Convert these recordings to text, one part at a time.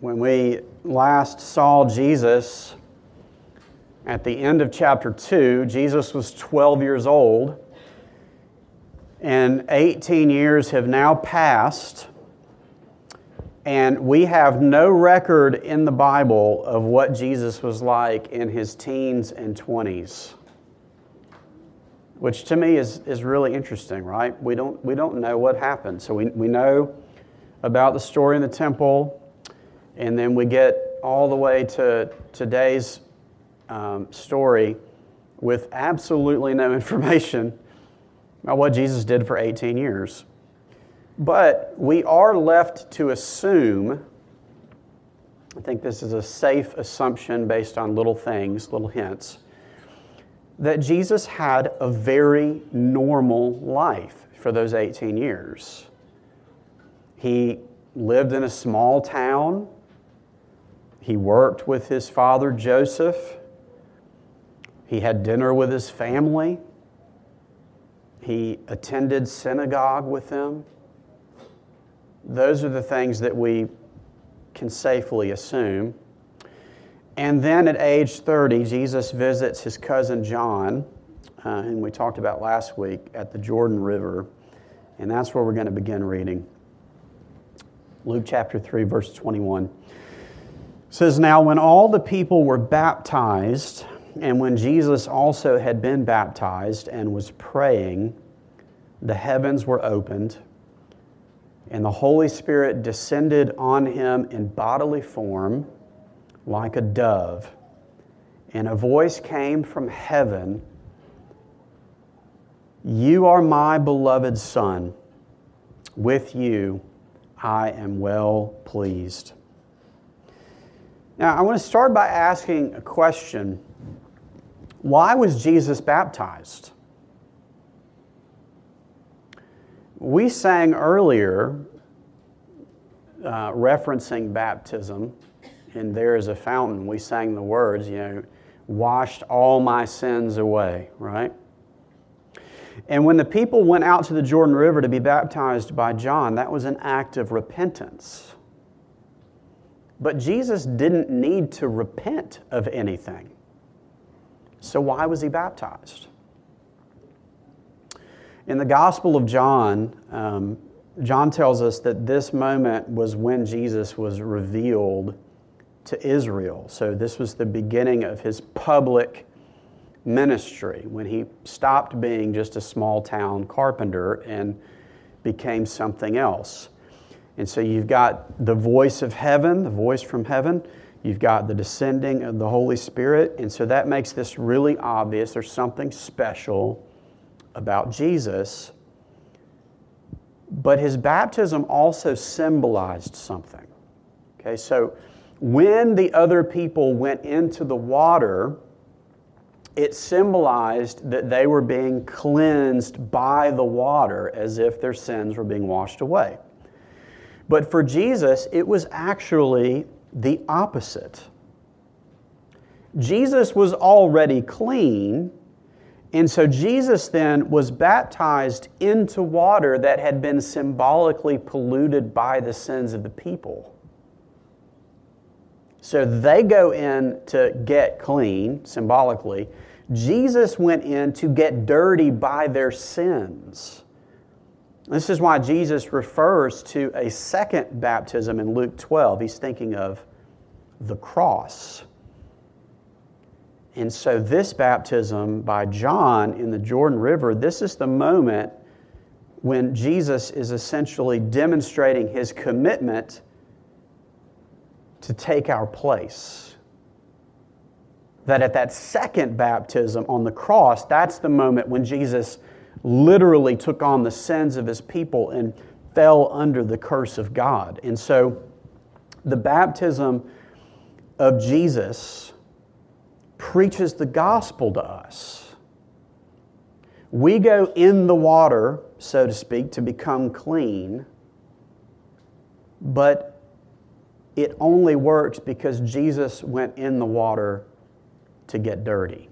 When we last saw Jesus at the end of chapter 2, Jesus was 12 years old, and 18 years have now passed, and we have no record in the Bible of what Jesus was like in his teens and 20s. Which to me is, is really interesting, right? We don't, we don't know what happened. So we, we know about the story in the temple, and then we get all the way to today's um, story with absolutely no information about what Jesus did for 18 years. But we are left to assume, I think this is a safe assumption based on little things, little hints, that Jesus had a very normal life for those 18 years. He lived in a small town he worked with his father Joseph. He had dinner with his family. He attended synagogue with them. Those are the things that we can safely assume. And then at age 30, Jesus visits his cousin John, uh, whom we talked about last week, at the Jordan River. And that's where we're going to begin reading. Luke chapter 3, verse 21 says, Now when all the people were baptized, and when Jesus also had been baptized and was praying, the heavens were opened, and the Holy Spirit descended on him in bodily form like a dove. And a voice came from heaven You are my beloved Son. With you I am well pleased. Now, I want to start by asking a question Why was Jesus baptized? We sang earlier, uh, referencing baptism, and there is a fountain. We sang the words, you know, washed all my sins away, right? And when the people went out to the Jordan River to be baptized by John, that was an act of repentance. But Jesus didn't need to repent of anything. So, why was he baptized? In the Gospel of John, um, John tells us that this moment was when Jesus was revealed to Israel. So, this was the beginning of his public ministry when he stopped being just a small town carpenter and became something else. And so you've got the voice of heaven, the voice from heaven. You've got the descending of the Holy Spirit. And so that makes this really obvious. There's something special about Jesus. But his baptism also symbolized something. Okay, so when the other people went into the water, it symbolized that they were being cleansed by the water as if their sins were being washed away. But for Jesus, it was actually the opposite. Jesus was already clean, and so Jesus then was baptized into water that had been symbolically polluted by the sins of the people. So they go in to get clean, symbolically. Jesus went in to get dirty by their sins. This is why Jesus refers to a second baptism in Luke 12. He's thinking of the cross. And so, this baptism by John in the Jordan River, this is the moment when Jesus is essentially demonstrating his commitment to take our place. That at that second baptism on the cross, that's the moment when Jesus literally took on the sins of his people and fell under the curse of God. And so the baptism of Jesus preaches the gospel to us. We go in the water, so to speak, to become clean, but it only works because Jesus went in the water to get dirty.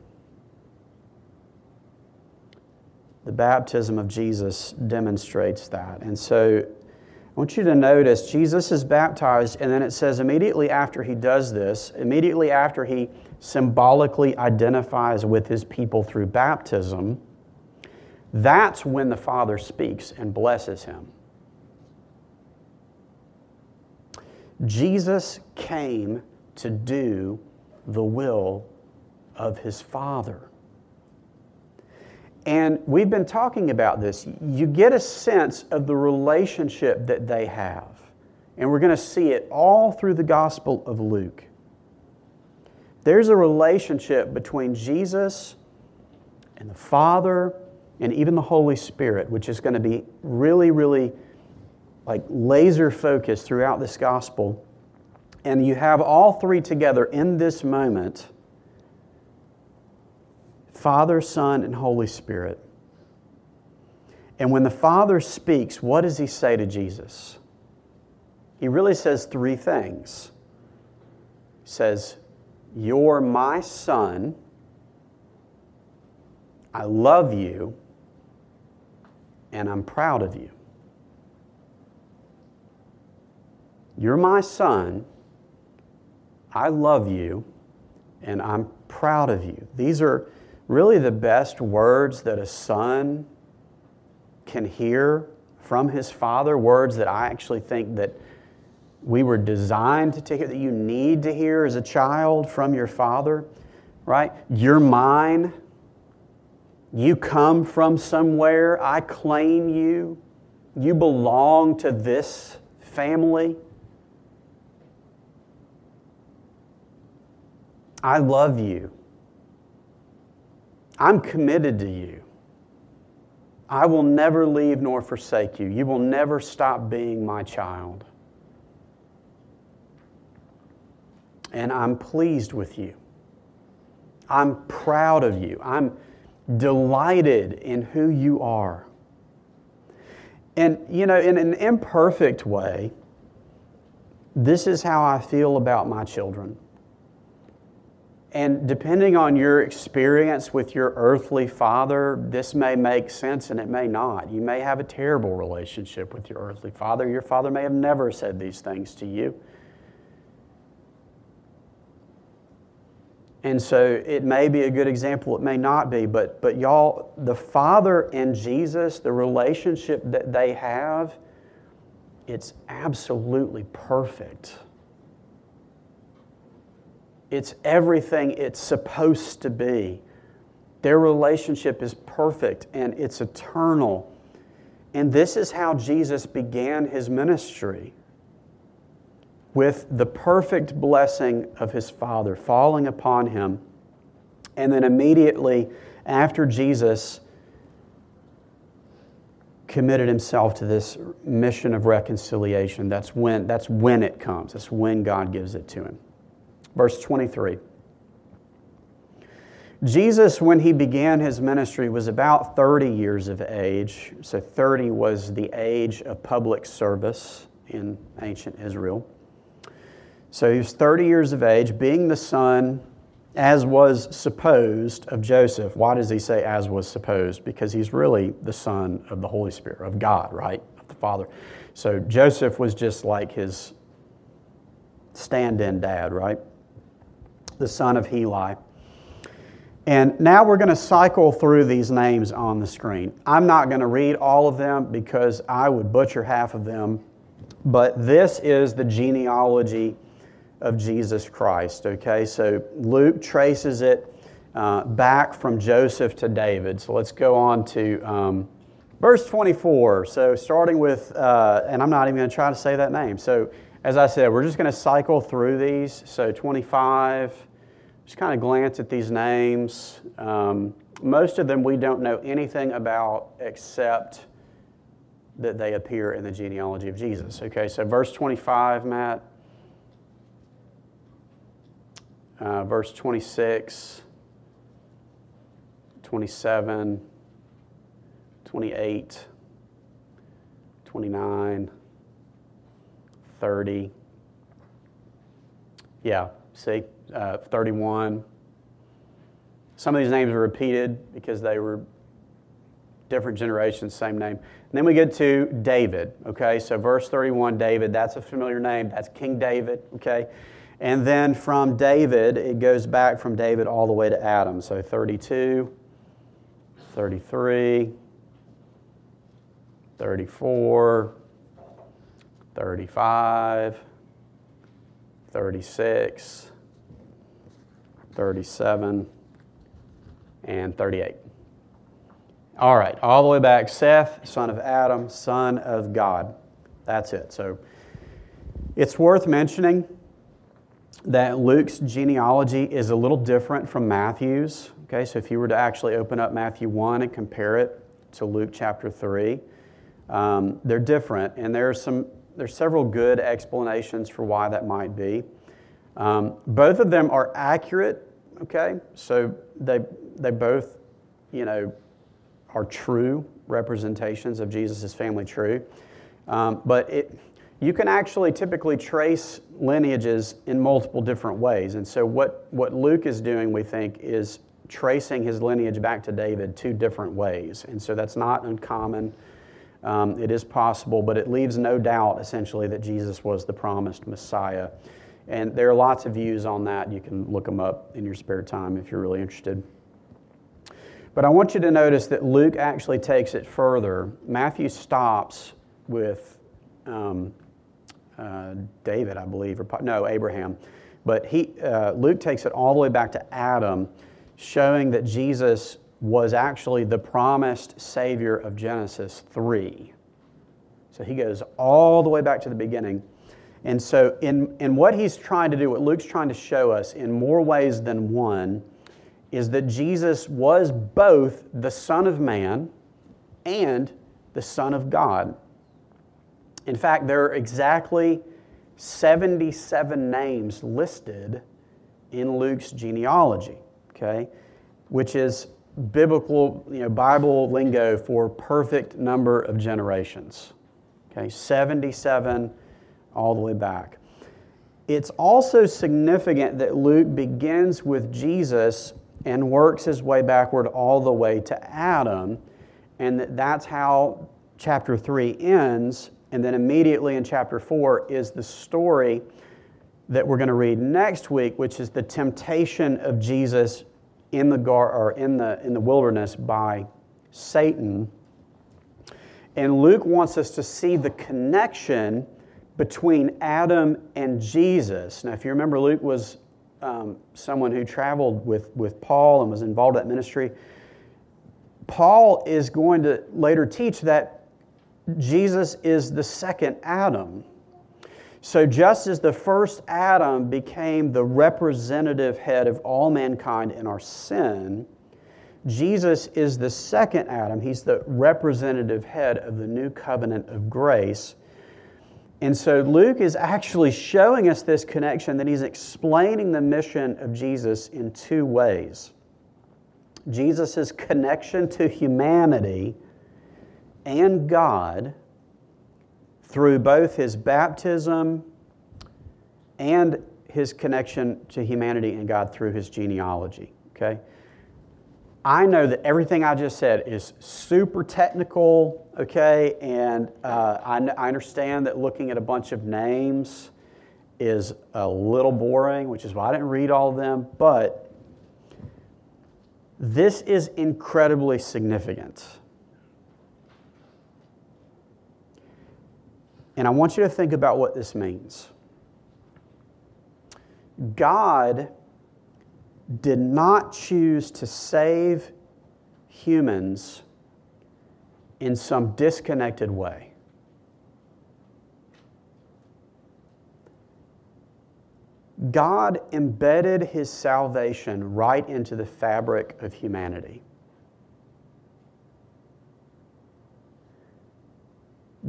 The baptism of Jesus demonstrates that. And so I want you to notice Jesus is baptized, and then it says immediately after he does this, immediately after he symbolically identifies with his people through baptism, that's when the Father speaks and blesses him. Jesus came to do the will of his Father. And we've been talking about this. You get a sense of the relationship that they have. And we're going to see it all through the Gospel of Luke. There's a relationship between Jesus and the Father and even the Holy Spirit, which is going to be really, really like laser focused throughout this Gospel. And you have all three together in this moment Father, Son, and Holy Spirit. And when the Father speaks, what does he say to Jesus? He really says three things. He says, You're my son. I love you. And I'm proud of you. You're my son. I love you. And I'm proud of you. These are really the best words that a son can hear from his father, words that I actually think that we were designed to hear, that you need to hear as a child from your father, right? You're mine. You come from somewhere. I claim you. You belong to this family. I love you. I'm committed to you. I will never leave nor forsake you. You will never stop being my child. And I'm pleased with you. I'm proud of you. I'm delighted in who you are. And, you know, in an imperfect way, this is how I feel about my children. And depending on your experience with your earthly father, this may make sense and it may not. You may have a terrible relationship with your earthly father. Your father may have never said these things to you. And so it may be a good example, it may not be, but, but y'all, the Father and Jesus, the relationship that they have, it's absolutely perfect. It's everything it's supposed to be. Their relationship is perfect and it's eternal. And this is how Jesus began his ministry with the perfect blessing of his Father falling upon him. And then immediately after Jesus committed himself to this mission of reconciliation, that's when, that's when it comes. That's when God gives it to him. Verse 23. Jesus, when he began his ministry, was about 30 years of age. So 30 was the age of public service in ancient Israel. So he was 30 years of age, being the son, as was supposed, of Joseph. Why does he say as was supposed? Because he's really the son of the Holy Spirit, of God, right? Of the Father. So Joseph was just like his stand in dad, right? The son of Heli. And now we're going to cycle through these names on the screen. I'm not going to read all of them because I would butcher half of them, but this is the genealogy of Jesus Christ, okay? So Luke traces it uh, back from Joseph to David. So let's go on to um, verse 24. So starting with, uh, and I'm not even going to try to say that name. So as I said, we're just going to cycle through these. So 25, just kind of glance at these names. Um, most of them we don't know anything about except that they appear in the genealogy of Jesus. Okay, so verse 25, Matt. Uh, verse 26, 27, 28, 29. 30. Yeah, see, uh, 31. Some of these names are repeated because they were different generations, same name. And then we get to David, okay? So verse 31, David, that's a familiar name. That's King David, okay? And then from David, it goes back from David all the way to Adam. So 32, 33, 34, 35, 36, 37, and 38. All right, all the way back Seth, son of Adam, son of God. That's it. So it's worth mentioning that Luke's genealogy is a little different from Matthew's. Okay, so if you were to actually open up Matthew 1 and compare it to Luke chapter 3, um, they're different, and there are some there's several good explanations for why that might be. Um, both of them are accurate. Okay, so they they both, you know, are true representations of Jesus' family tree. Um, but it, you can actually typically trace lineages in multiple different ways. And so, what, what Luke is doing, we think, is tracing his lineage back to David two different ways. And so, that's not uncommon. Um, it is possible, but it leaves no doubt, essentially, that Jesus was the promised Messiah. And there are lots of views on that. You can look them up in your spare time if you're really interested. But I want you to notice that Luke actually takes it further. Matthew stops with um, uh, David, I believe, or no, Abraham. But he, uh, Luke takes it all the way back to Adam, showing that Jesus was actually the promised Savior of Genesis 3. So he goes all the way back to the beginning. And so, in, in what he's trying to do, what Luke's trying to show us in more ways than one, is that Jesus was both the Son of Man and the Son of God. In fact, there are exactly 77 names listed in Luke's genealogy, okay, which is biblical, you know, Bible lingo for perfect number of generations. Okay, 77 all the way back. It's also significant that Luke begins with Jesus and works his way backward all the way to Adam, and that that's how chapter 3 ends. And then immediately in chapter 4 is the story that we're going to read next week, which is the temptation of Jesus in the, gar- or in the, in the wilderness by Satan. And Luke wants us to see the connection between Adam and Jesus. Now, if you remember, Luke was um, someone who traveled with, with Paul and was involved in that ministry. Paul is going to later teach that Jesus is the second Adam. So, just as the first Adam became the representative head of all mankind in our sin, Jesus is the second Adam. He's the representative head of the new covenant of grace. And so Luke is actually showing us this connection that he's explaining the mission of Jesus in two ways Jesus' connection to humanity and God through both his baptism and his connection to humanity and God through his genealogy. Okay? I know that everything I just said is super technical, okay, and uh, I, I understand that looking at a bunch of names is a little boring, which is why I didn't read all of them, but this is incredibly significant. And I want you to think about what this means. God did not choose to save humans in some disconnected way. God embedded his salvation right into the fabric of humanity.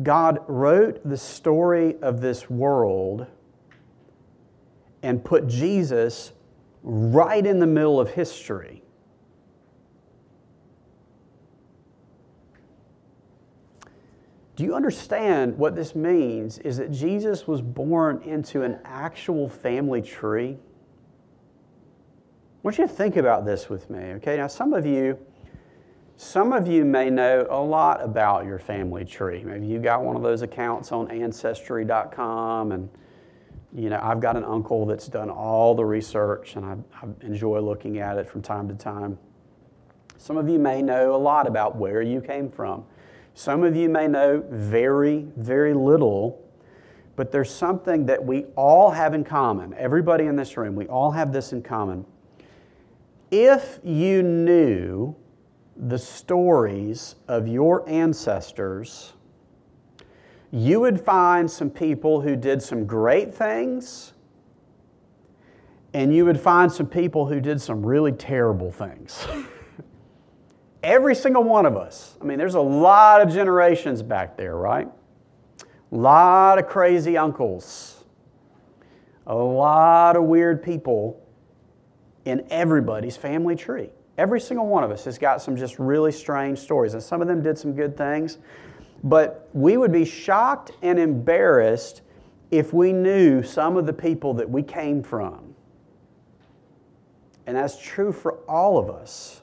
God wrote the story of this world and put Jesus right in the middle of history. Do you understand what this means? Is that Jesus was born into an actual family tree? I want you to think about this with me, okay? Now, some of you, Some of you may know a lot about your family tree. Maybe you got one of those accounts on ancestry.com and you know, I've got an uncle that's done all the research and I, I, enjoy looking at it from time to time. Some of you may know a lot about where you came from. Some of you may know very, very little, but there's something that we all have in common. Everybody in this room, we all have this in common. If you knew the stories of your ancestors, you would find some people who did some great things, and you would find some people who did some really terrible things. Every single one of us. I mean, there's a lot of generations back there, right? A lot of crazy uncles, a lot of weird people in everybody's family tree. Every single one of us has got some just really strange stories, and some of them did some good things. But we would be shocked and embarrassed if we knew some of the people that we came from. And that's true for all of us.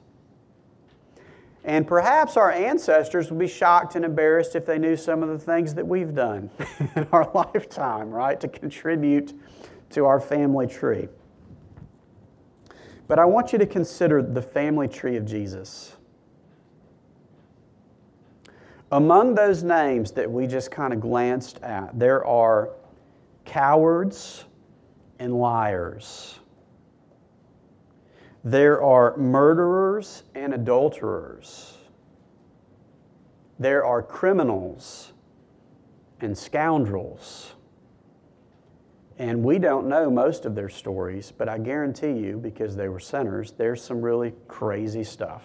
And perhaps our ancestors would be shocked and embarrassed if they knew some of the things that we've done in our lifetime, right, to contribute to our family tree. But I want you to consider the family tree of Jesus. Among those names that we just kind of glanced at, there are cowards and liars. There are murderers and adulterers. There are criminals and scoundrels. And we don't know most of their stories, but I guarantee you, because they were sinners, there's some really crazy stuff.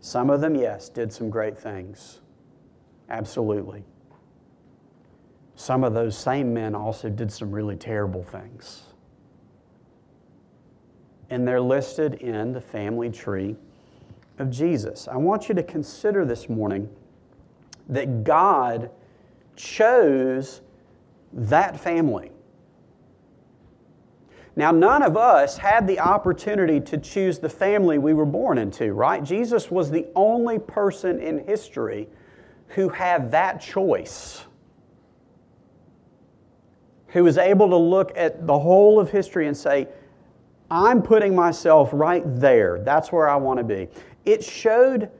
Some of them, yes, did some great things. Absolutely. Some of those same men also did some really terrible things. And they're listed in the family tree of Jesus. I want you to consider this morning that God chose that family. Now, none of us had the opportunity to choose the family we were born into, right? Jesus was the only person in history who had that choice, who was able to look at the whole of history and say, I'm putting myself right there. That's where I want to be. It showed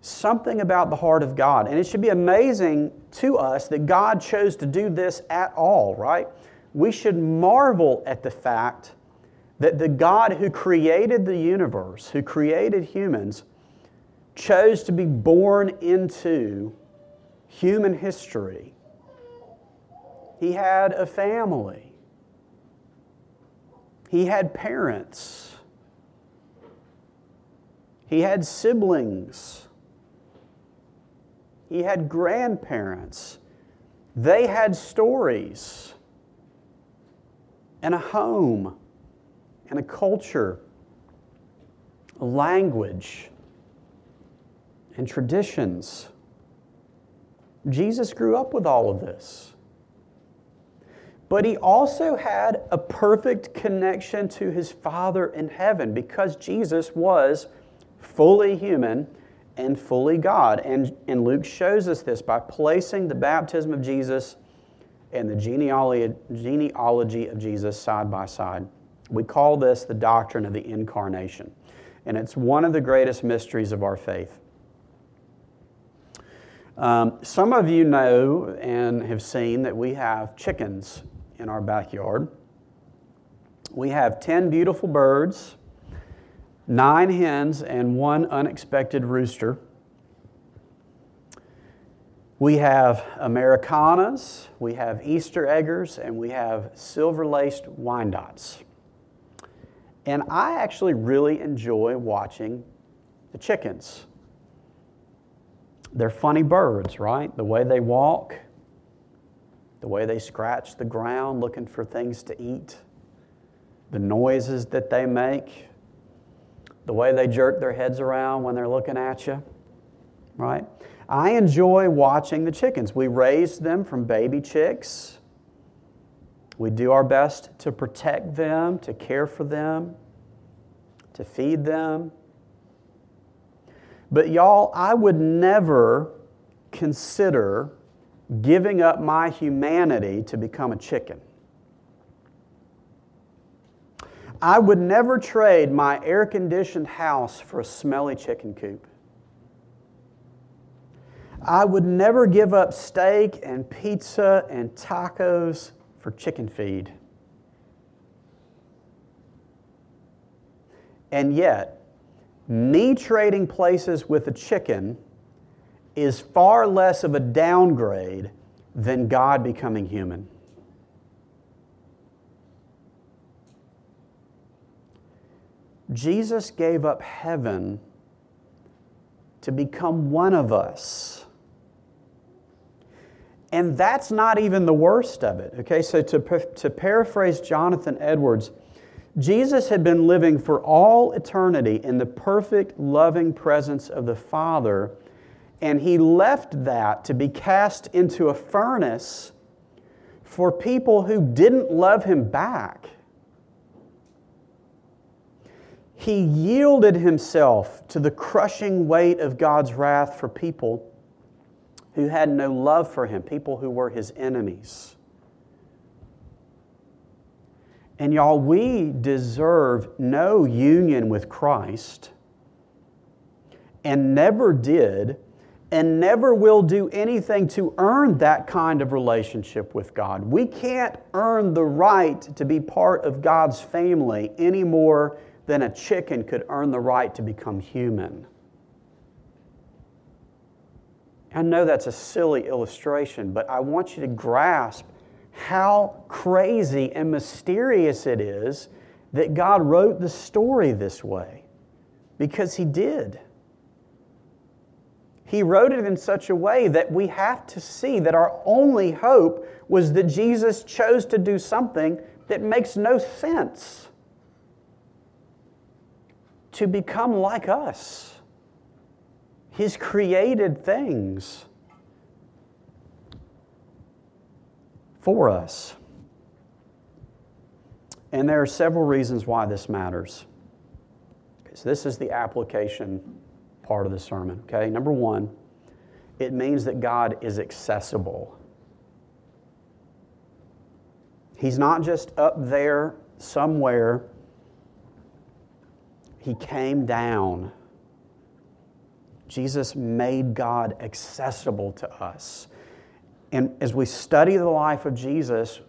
something about the heart of God. And it should be amazing to us that God chose to do this at all, right? We should marvel at the fact that the God who created the universe, who created humans, chose to be born into human history. He had a family, he had parents, he had siblings. He had grandparents. They had stories and a home and a culture, a language and traditions. Jesus grew up with all of this. But he also had a perfect connection to his Father in heaven because Jesus was fully human and fully God. And, and Luke shows us this by placing the baptism of Jesus and the genealogy, genealogy of Jesus side by side. We call this the doctrine of the incarnation. And it's one of the greatest mysteries of our faith. Um, some of you know and have seen that we have chickens in our backyard. We have 10 beautiful birds nine hens, and one unexpected rooster. We have Ameraucanas, we have Easter eggers, and we have silver laced Wyandottes. And I actually really enjoy watching the chickens. They're funny birds, right? The way they walk, the way they scratch the ground looking for things to eat, the noises that they make the way they jerk their heads around when they're looking at you, right? I enjoy watching the chickens. We raise them from baby chicks. We do our best to protect them, to care for them, to feed them. But y'all, I would never consider giving up my humanity to become a chicken. I would never trade my air conditioned house for a smelly chicken coop. I would never give up steak and pizza and tacos for chicken feed. And yet, me trading places with a chicken is far less of a downgrade than God becoming human. Jesus gave up heaven to become one of us. And that's not even the worst of it. Okay, so to, to paraphrase Jonathan Edwards, Jesus had been living for all eternity in the perfect, loving presence of the Father, and he left that to be cast into a furnace for people who didn't love him back. He yielded himself to the crushing weight of God's wrath for people who had no love for him, people who were his enemies. And y'all, we deserve no union with Christ and never did and never will do anything to earn that kind of relationship with God. We can't earn the right to be part of God's family any more than a chicken could earn the right to become human. I know that's a silly illustration, but I want you to grasp how crazy and mysterious it is that God wrote the story this way. Because He did. He wrote it in such a way that we have to see that our only hope was that Jesus chose to do something that makes no sense to become like us, His created things for us. And there are several reasons why this matters. So, this is the application part of the sermon. Okay, number one, it means that God is accessible. He's not just up there somewhere he came down. Jesus made God accessible to us. And as we study the life of Jesus,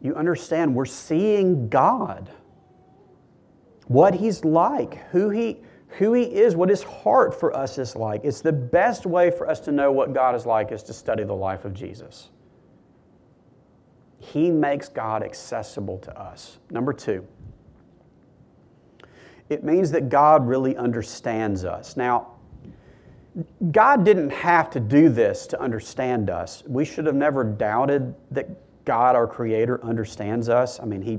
you understand we're seeing God. What he's like, who he, who he is, what his heart for us is like. It's the best way for us to know what God is like is to study the life of Jesus. He makes God accessible to us. Number two, it means that God really understands us. Now, God didn't have to do this to understand us. We should have never doubted that God, our Creator, understands us. I mean, He,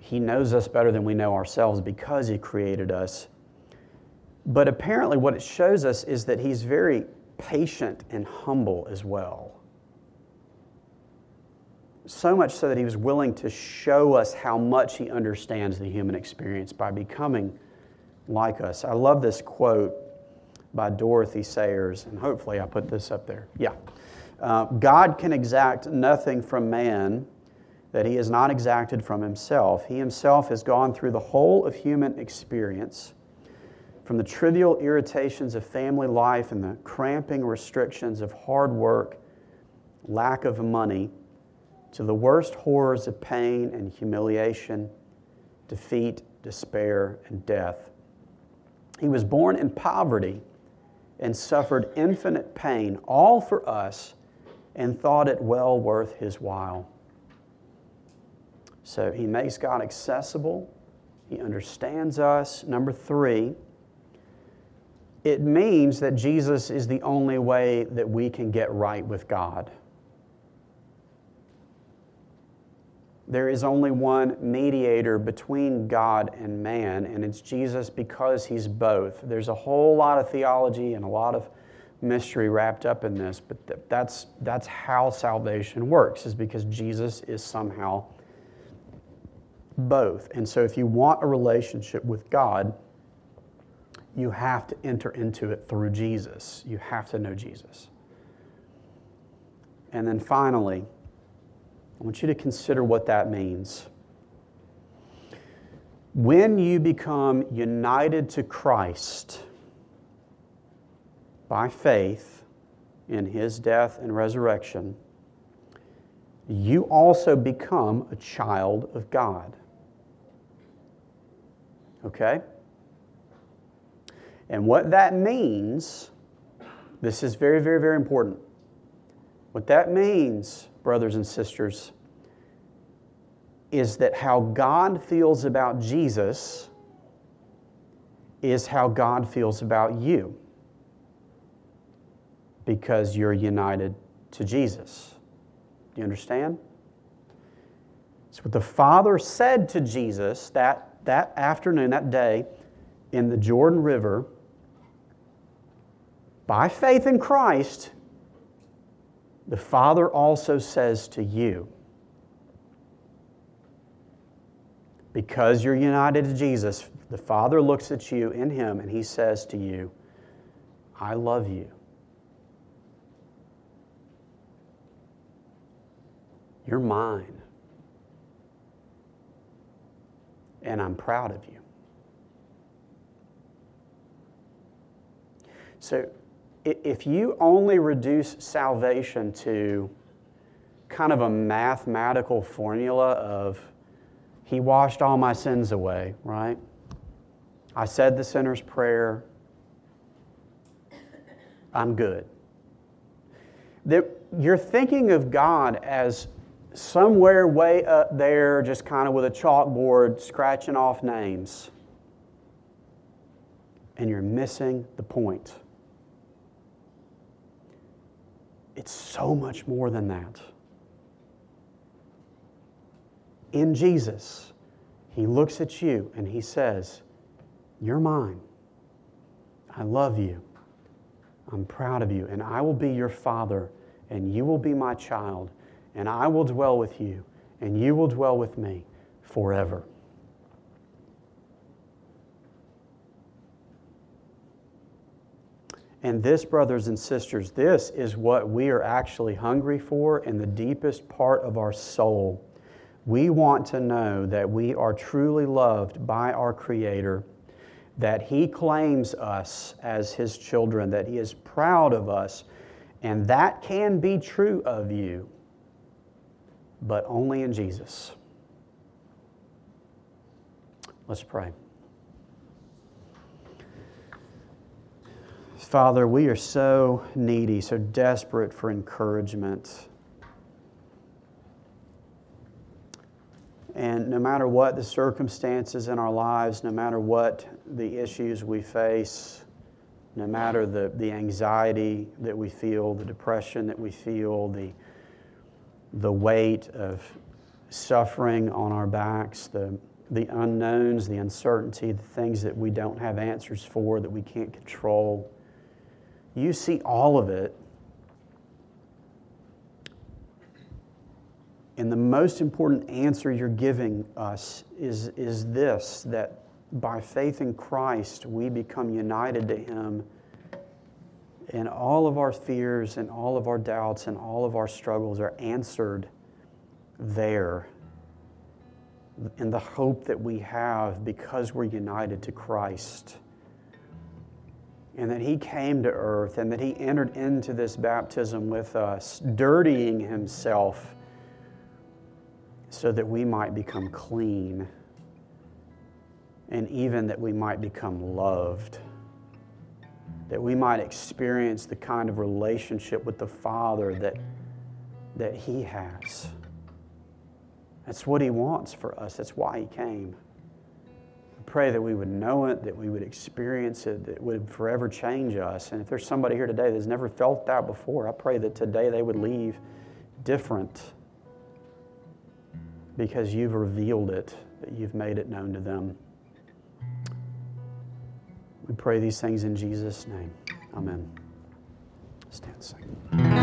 he knows us better than we know ourselves because He created us. But apparently, what it shows us is that He's very patient and humble as well so much so that he was willing to show us how much he understands the human experience by becoming like us. I love this quote by Dorothy Sayers, and hopefully I put this up there. Yeah. Uh, God can exact nothing from man that he has not exacted from himself. He himself has gone through the whole of human experience, from the trivial irritations of family life and the cramping restrictions of hard work, lack of money to the worst horrors of pain and humiliation, defeat, despair, and death. He was born in poverty and suffered infinite pain, all for us, and thought it well worth his while. So he makes God accessible, he understands us. Number three, it means that Jesus is the only way that we can get right with God. There is only one mediator between God and man, and it's Jesus because he's both. There's a whole lot of theology and a lot of mystery wrapped up in this, but that's, that's how salvation works, is because Jesus is somehow both. And so, if you want a relationship with God, you have to enter into it through Jesus. You have to know Jesus. And then finally, I want you to consider what that means. When you become united to Christ by faith in his death and resurrection, you also become a child of God. Okay? And what that means, this is very, very, very important. What that means, brothers and sisters, is that how God feels about Jesus is how God feels about you because you're united to Jesus. Do you understand? It's what the Father said to Jesus that, that afternoon, that day, in the Jordan River. By faith in Christ, the Father also says to you, because you're united to Jesus, the Father looks at you in Him and He says to you, I love you. You're mine. And I'm proud of you. So, if you only reduce salvation to kind of a mathematical formula of, He washed all my sins away, right? I said the sinner's prayer, I'm good. That you're thinking of God as somewhere way up there, just kind of with a chalkboard, scratching off names. And you're missing the point. It's so much more than that. In Jesus, He looks at you and He says, You're mine. I love you. I'm proud of you. And I will be your father, and you will be my child and I will dwell with you, and you will dwell with me forever. And this, brothers and sisters, this is what we are actually hungry for in the deepest part of our soul. We want to know that we are truly loved by our Creator, that He claims us as His children, that He is proud of us, and that can be true of you but only in Jesus. Let's pray. Father, we are so needy, so desperate for encouragement. And no matter what the circumstances in our lives, no matter what the issues we face, no matter the, the anxiety that we feel, the depression that we feel, the the weight of suffering on our backs, the, the unknowns, the uncertainty, the things that we don't have answers for, that we can't control. You see all of it. And the most important answer you're giving us is, is this that by faith in Christ, we become united to Him and all of our fears and all of our doubts and all of our struggles are answered there in the hope that we have because we're united to Christ. And that He came to earth and that He entered into this baptism with us, dirtying Himself so that we might become clean and even that we might become loved that we might experience the kind of relationship with the Father that, that He has. That's what He wants for us. That's why He came. Pray that we would know it, that we would experience it, that it would forever change us. And if there's somebody here today that's never felt that before, I pray that today they would leave different because you've revealed it, that you've made it known to them. We pray these things in Jesus' name. Amen. Stand second.